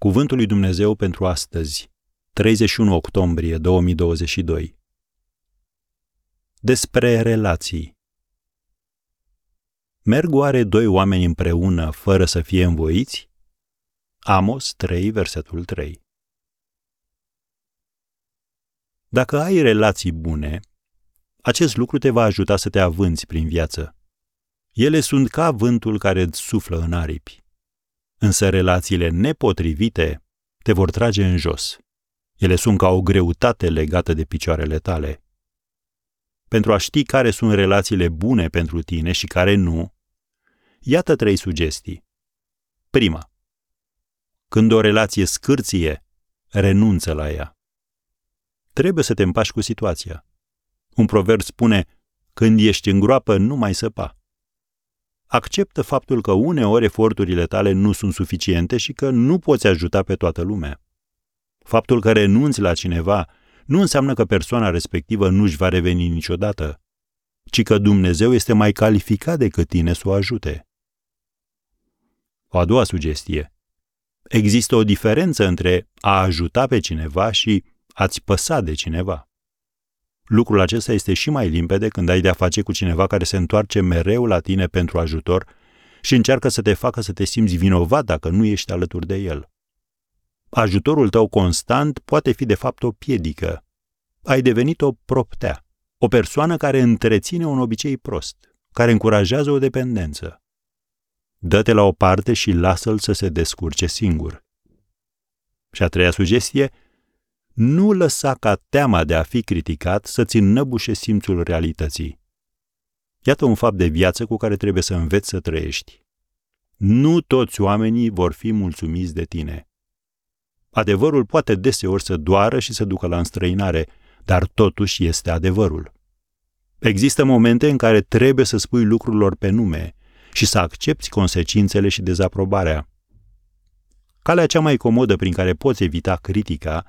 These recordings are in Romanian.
Cuvântul lui Dumnezeu pentru astăzi, 31 octombrie 2022. Despre relații. Merg oare doi oameni împreună fără să fie învoiți? Amos 3, versetul 3. Dacă ai relații bune, acest lucru te va ajuta să te avânți prin viață. Ele sunt ca vântul care îți suflă în aripi. Însă relațiile nepotrivite te vor trage în jos. Ele sunt ca o greutate legată de picioarele tale. Pentru a ști care sunt relațiile bune pentru tine și care nu, iată trei sugestii. Prima. Când o relație scârție, renunță la ea. Trebuie să te împași cu situația. Un proverb spune, când ești în groapă, nu mai săpa acceptă faptul că uneori eforturile tale nu sunt suficiente și că nu poți ajuta pe toată lumea. Faptul că renunți la cineva nu înseamnă că persoana respectivă nu-și va reveni niciodată, ci că Dumnezeu este mai calificat decât tine să o ajute. O a doua sugestie. Există o diferență între a ajuta pe cineva și a-ți păsa de cineva. Lucrul acesta este și mai limpede când ai de-a face cu cineva care se întoarce mereu la tine pentru ajutor și încearcă să te facă să te simți vinovat dacă nu ești alături de el. Ajutorul tău constant poate fi de fapt o piedică. Ai devenit o proptea, o persoană care întreține un obicei prost, care încurajează o dependență. Dă-te la o parte și lasă-l să se descurce singur. Și a treia sugestie nu lăsa ca teama de a fi criticat să-ți înnăbușe simțul realității. Iată un fapt de viață cu care trebuie să înveți să trăiești. Nu toți oamenii vor fi mulțumiți de tine. Adevărul poate deseori să doară și să ducă la înstrăinare, dar totuși este adevărul. Există momente în care trebuie să spui lucrurilor pe nume și să accepti consecințele și dezaprobarea. Calea cea mai comodă prin care poți evita critica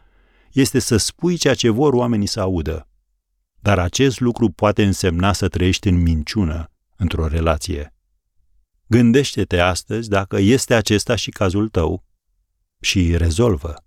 este să spui ceea ce vor oamenii să audă. Dar acest lucru poate însemna să trăiești în minciună într-o relație. Gândește-te astăzi dacă este acesta și cazul tău și rezolvă.